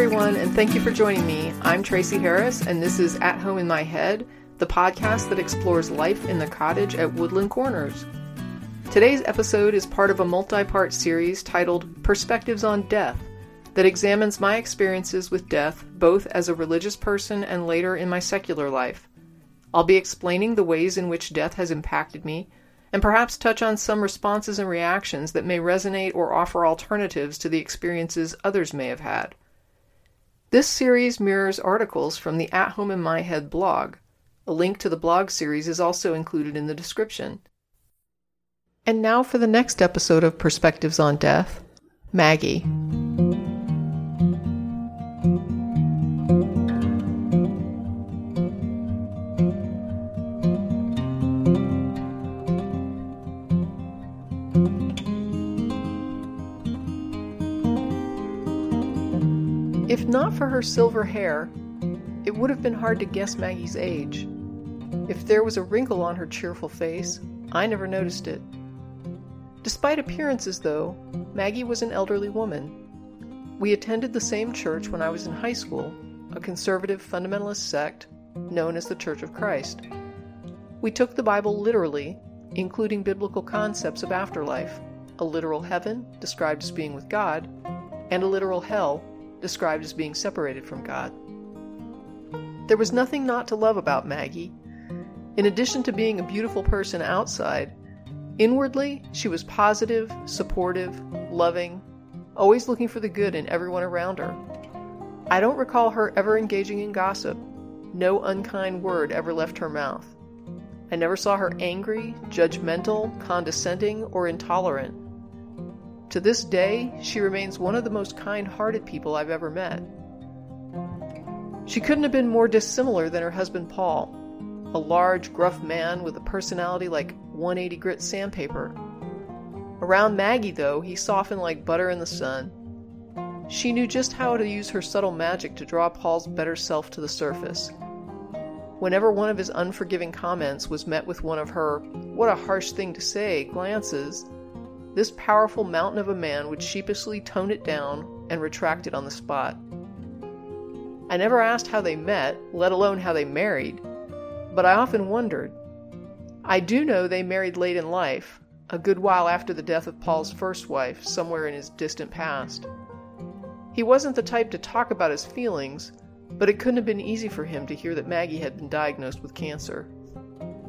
everyone, and thank you for joining me. I'm Tracie Harris, and this is At Home in My Head, the podcast that explores life in the cottage at Woodland Corners. Today's episode is part of a multi part series titled Perspectives on Death that examines my experiences with death both as a religious person and later in my secular life. I'll be explaining the ways in which death has impacted me and perhaps touch on some responses and reactions that may resonate or offer alternatives to the experiences others may have had. This series mirrors articles from the At Home in My Head blog. A link to the blog series is also included in the description. And now for the next episode of Perspectives on Death Maggie. If not for her silver hair, it would have been hard to guess Maggie's age. If there was a wrinkle on her cheerful face, I never noticed it. Despite appearances, though, Maggie was an elderly woman. We attended the same church when I was in high school, a conservative fundamentalist sect known as the Church of Christ. We took the Bible literally, including biblical concepts of afterlife, a literal heaven, described as being with God, and a literal hell, described as being separated from God. There was nothing not to love about Maggie. In addition to being a beautiful person outside, inwardly she was positive, supportive, loving, always looking for the good in everyone around her. I don't recall her ever engaging in gossip. No unkind word ever left her mouth. I never saw her angry, judgmental, condescending, or intolerant. To this day, she remains one of the most kind hearted people I've ever met. She couldn't have been more dissimilar than her husband Paul, a large, gruff man with a personality like 180 grit sandpaper. Around Maggie, though, he softened like butter in the sun. She knew just how to use her subtle magic to draw Paul's better self to the surface. Whenever one of his unforgiving comments was met with one of her, what a harsh thing to say, glances, this powerful mountain of a man would sheepishly tone it down and retract it on the spot. I never asked how they met, let alone how they married, but I often wondered. I do know they married late in life, a good while after the death of Paul's first wife, somewhere in his distant past. He wasn't the type to talk about his feelings, but it couldn't have been easy for him to hear that Maggie had been diagnosed with cancer.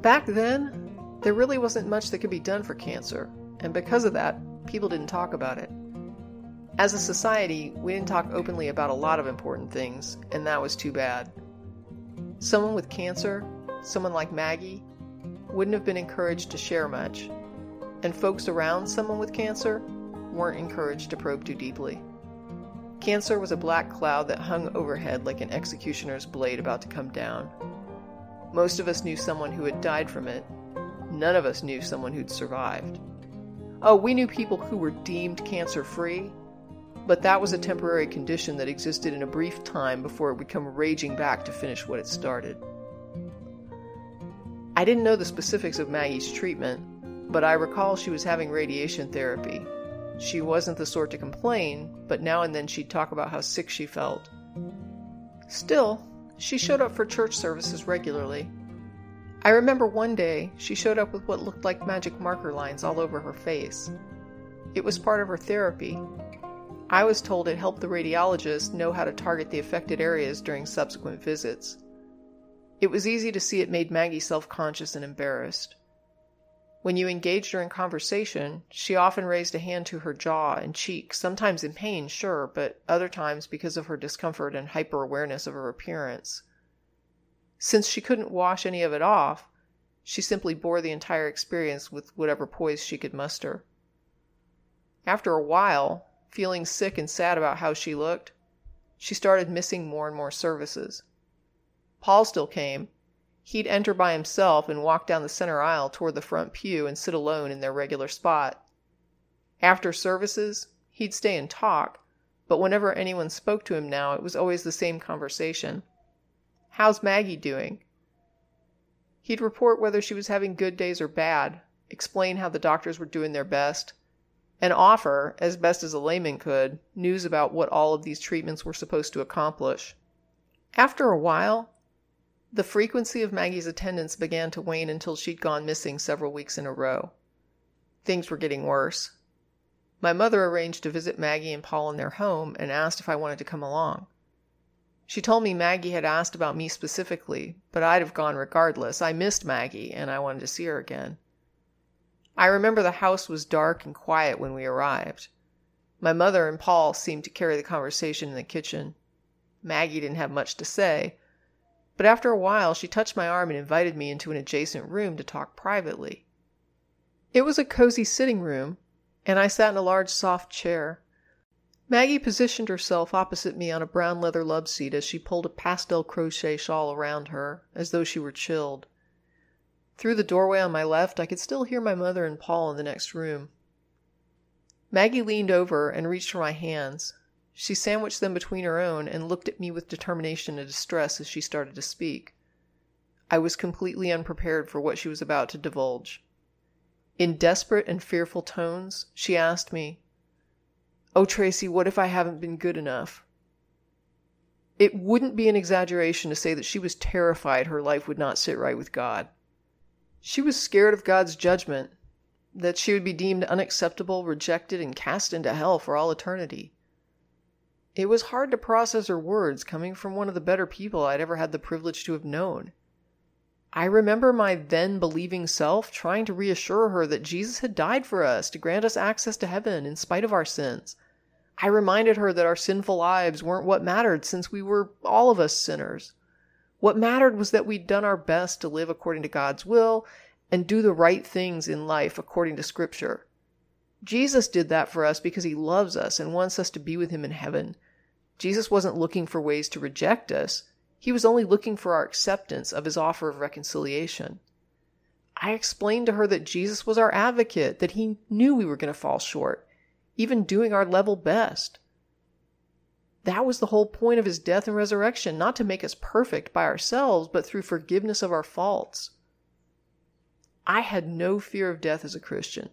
Back then, there really wasn't much that could be done for cancer and because of that, people didn't talk about it. As a society, we didn't talk openly about a lot of important things, and that was too bad. Someone with cancer, someone like Maggie, wouldn't have been encouraged to share much, and folks around someone with cancer weren't encouraged to probe too deeply. Cancer was a black cloud that hung overhead like an executioner's blade about to come down. Most of us knew someone who had died from it. None of us knew someone who'd survived. Oh, we knew people who were deemed cancer free, but that was a temporary condition that existed in a brief time before it would come raging back to finish what it started. I didn't know the specifics of Maggie's treatment, but I recall she was having radiation therapy. She wasn't the sort to complain, but now and then she'd talk about how sick she felt. Still, she showed up for church services regularly, I remember one day she showed up with what looked like magic marker lines all over her face. It was part of her therapy. I was told it helped the radiologist know how to target the affected areas during subsequent visits. It was easy to see it made Maggie self conscious and embarrassed. When you engaged her in conversation, she often raised a hand to her jaw and cheek, sometimes in pain, sure, but other times because of her discomfort and hyper awareness of her appearance. Since she couldn't wash any of it off, She simply bore the entire experience with whatever poise she could muster. After a while, feeling sick and sad about how she looked, she started missing more and more services. Paul still came. He'd enter by himself and walk down the center aisle toward the front pew and sit alone in their regular spot. After services, he'd stay and talk, but whenever anyone spoke to him now, it was always the same conversation. How's Maggie doing? He'd report whether she was having good days or bad, explain how the doctors were doing their best, and offer, as best as a layman could, news about what all of these treatments were supposed to accomplish. After a while, the frequency of Maggie's attendance began to wane until she'd gone missing several weeks in a row. Things were getting worse. My mother arranged to visit Maggie and Paul in their home and asked if I wanted to come along. She told me Maggie had asked about me specifically, but I'd have gone regardless. I missed Maggie and I wanted to see her again. I remember the house was dark and quiet when we arrived. My mother and Paul seemed to carry the conversation in the kitchen. Maggie didn't have much to say, but after a while she touched my arm and invited me into an adjacent room to talk privately. It was a cozy sitting room, and I sat in a large soft chair. Maggie positioned herself opposite me on a brown leather love seat as she pulled a pastel crochet shawl around her, as though she were chilled. Through the doorway on my left, I could still hear my mother and Paul in the next room. Maggie leaned over and reached for my hands. She sandwiched them between her own and looked at me with determination and distress as she started to speak. I was completely unprepared for what she was about to divulge. In desperate and fearful tones, she asked me, Oh, Tracie, what if I haven't been good enough? It wouldn't be an exaggeration to say that she was terrified her life would not sit right with God. She was scared of God's judgment, that she would be deemed unacceptable, rejected, and cast into hell for all eternity. It was hard to process her words coming from one of the better people I'd ever had the privilege to have known. I remember my then believing self trying to reassure her that Jesus had died for us to grant us access to heaven in spite of our sins. I reminded her that our sinful lives weren't what mattered since we were all of us sinners. What mattered was that we'd done our best to live according to God's will and do the right things in life according to Scripture. Jesus did that for us because he loves us and wants us to be with him in heaven. Jesus wasn't looking for ways to reject us, he was only looking for our acceptance of his offer of reconciliation. I explained to her that Jesus was our advocate, that he knew we were going to fall short, even doing our level best. That was the whole point of his death and resurrection, not to make us perfect by ourselves, but through forgiveness of our faults. I had no fear of death as a Christian.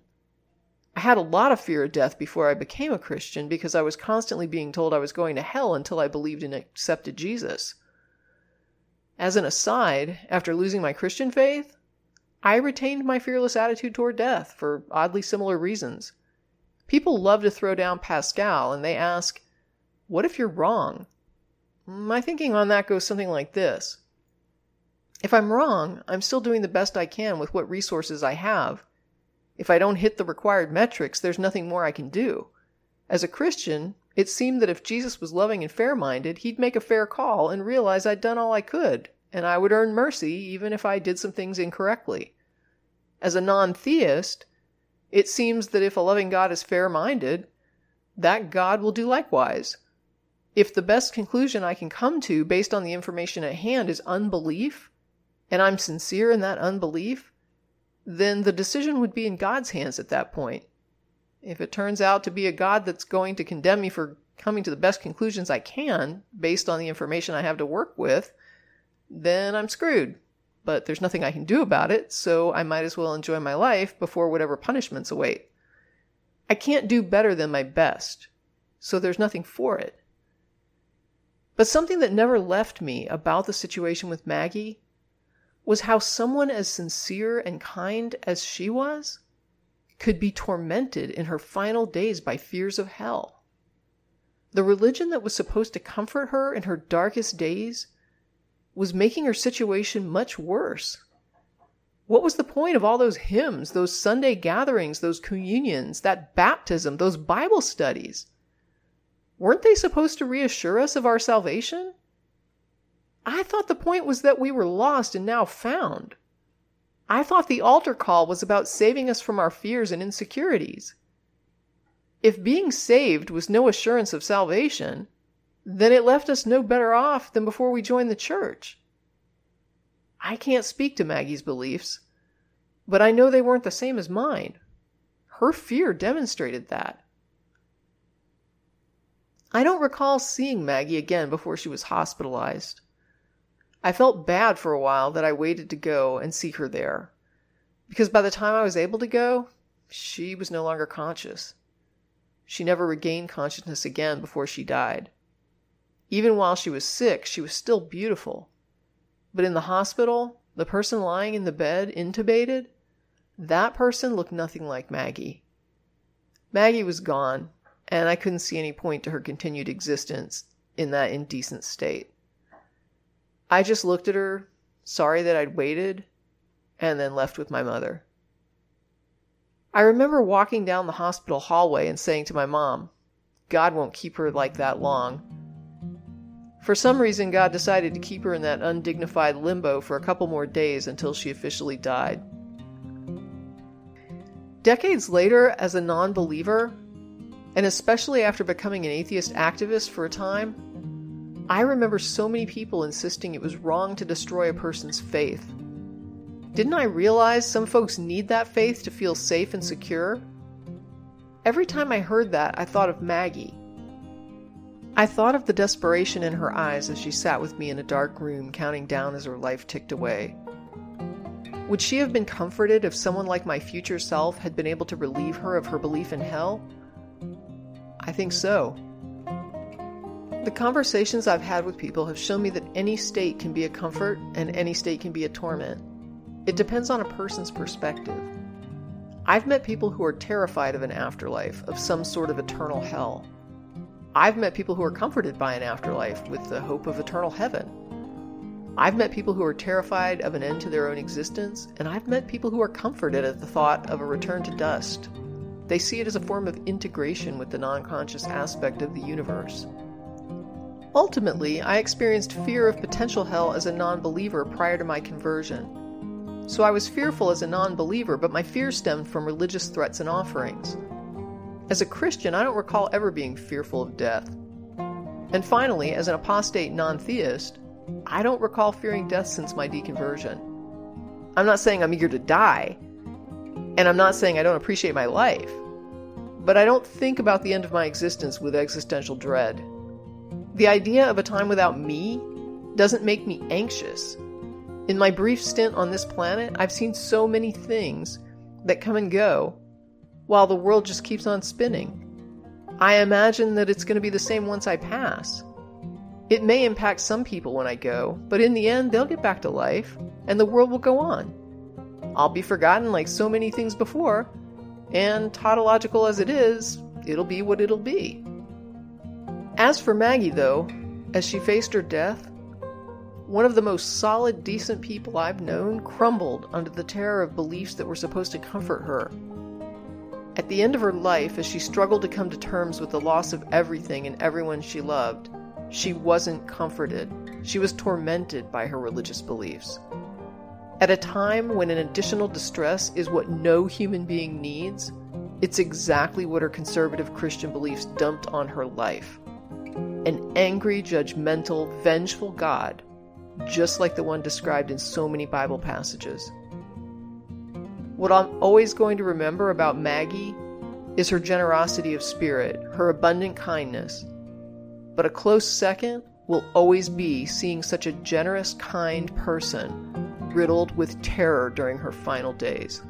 I had a lot of fear of death before I became a Christian because I was constantly being told I was going to hell until I believed and accepted Jesus. As an aside, after losing my Christian faith, I retained my fearless attitude toward death for oddly similar reasons. People love to throw down Pascal and they ask, what if you're wrong? My thinking on that goes something like this. If I'm wrong, I'm still doing the best I can with what resources I have. If I don't hit the required metrics, there's nothing more I can do. As a Christian, it seemed that if Jesus was loving and fair minded, he'd make a fair call and realize I'd done all I could, and I would earn mercy even if I did some things incorrectly. As a non theist, it seems that if a loving God is fair minded, that God will do likewise. If the best conclusion I can come to based on the information at hand is unbelief, and I'm sincere in that unbelief, then the decision would be in God's hands at that point. If it turns out to be a God that's going to condemn me for coming to the best conclusions I can based on the information I have to work with, then I'm screwed. But there's nothing I can do about it, so I might as well enjoy my life before whatever punishments await. I can't do better than my best, so there's nothing for it. But something that never left me about the situation with Maggie was how someone as sincere and kind as she was could be tormented in her final days by fears of hell. The religion that was supposed to comfort her in her darkest days was making her situation much worse. What was the point of all those hymns, those Sunday gatherings, those communions, that baptism, those Bible studies? Weren't they supposed to reassure us of our salvation? I thought the point was that we were lost and now found. I thought the altar call was about saving us from our fears and insecurities. If being saved was no assurance of salvation, then it left us no better off than before we joined the church. I can't speak to Maggie's beliefs, but I know they weren't the same as mine. Her fear demonstrated that. I don't recall seeing Maggie again before she was hospitalized. I felt bad for a while that I waited to go and see her there, because by the time I was able to go, she was no longer conscious. She never regained consciousness again before she died. Even while she was sick, she was still beautiful. But in the hospital, the person lying in the bed, intubated, that person looked nothing like Maggie. Maggie was gone, and I couldn't see any point to her continued existence in that indecent state. I just looked at her, sorry that I'd waited, and then left with my mother. I remember walking down the hospital hallway and saying to my mom, God won't keep her like that long. For some reason, God decided to keep her in that undignified limbo for a couple more days until she officially died. Decades later, as a non believer, and especially after becoming an atheist activist for a time, I remember so many people insisting it was wrong to destroy a person's faith. Didn't I realize some folks need that faith to feel safe and secure? Every time I heard that, I thought of Maggie. I thought of the desperation in her eyes as she sat with me in a dark room, counting down as her life ticked away. Would she have been comforted if someone like my future self had been able to relieve her of her belief in hell? I think so. The conversations I've had with people have shown me that any state can be a comfort and any state can be a torment. It depends on a person's perspective. I've met people who are terrified of an afterlife, of some sort of eternal hell. I've met people who are comforted by an afterlife with the hope of eternal heaven. I've met people who are terrified of an end to their own existence, and I've met people who are comforted at the thought of a return to dust. They see it as a form of integration with the non conscious aspect of the universe. Ultimately, I experienced fear of potential hell as a non believer prior to my conversion. So I was fearful as a non believer, but my fear stemmed from religious threats and offerings. As a Christian, I don't recall ever being fearful of death. And finally, as an apostate non theist, I don't recall fearing death since my deconversion. I'm not saying I'm eager to die, and I'm not saying I don't appreciate my life, but I don't think about the end of my existence with existential dread. The idea of a time without me doesn't make me anxious. In my brief stint on this planet, I've seen so many things that come and go while the world just keeps on spinning. I imagine that it's going to be the same once I pass. It may impact some people when I go, but in the end, they'll get back to life, and the world will go on. I'll be forgotten like so many things before, and tautological as it is, it'll be what it'll be. As for Maggie, though, as she faced her death, one of the most solid, decent people I've known crumbled under the terror of beliefs that were supposed to comfort her. At the end of her life, as she struggled to come to terms with the loss of everything and everyone she loved, she wasn't comforted. She was tormented by her religious beliefs. At a time when an additional distress is what no human being needs, it's exactly what her conservative Christian beliefs dumped on her life. An angry, judgmental, vengeful God, just like the one described in so many Bible passages. What I'm always going to remember about Maggie is her generosity of spirit, her abundant kindness, but a close second will always be seeing such a generous, kind person riddled with terror during her final days.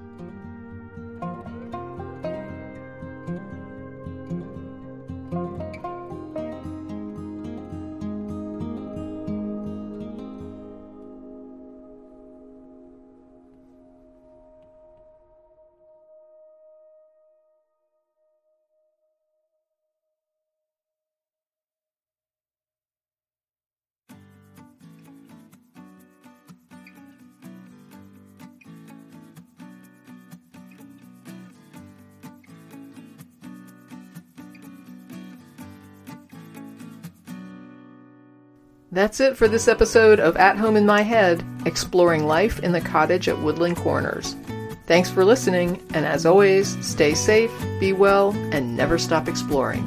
That's it for this episode of At Home in My Head. exploring life in the cottage at Woodland Corners. Thanks for listening, and as always, stay safe, be well, and never stop exploring.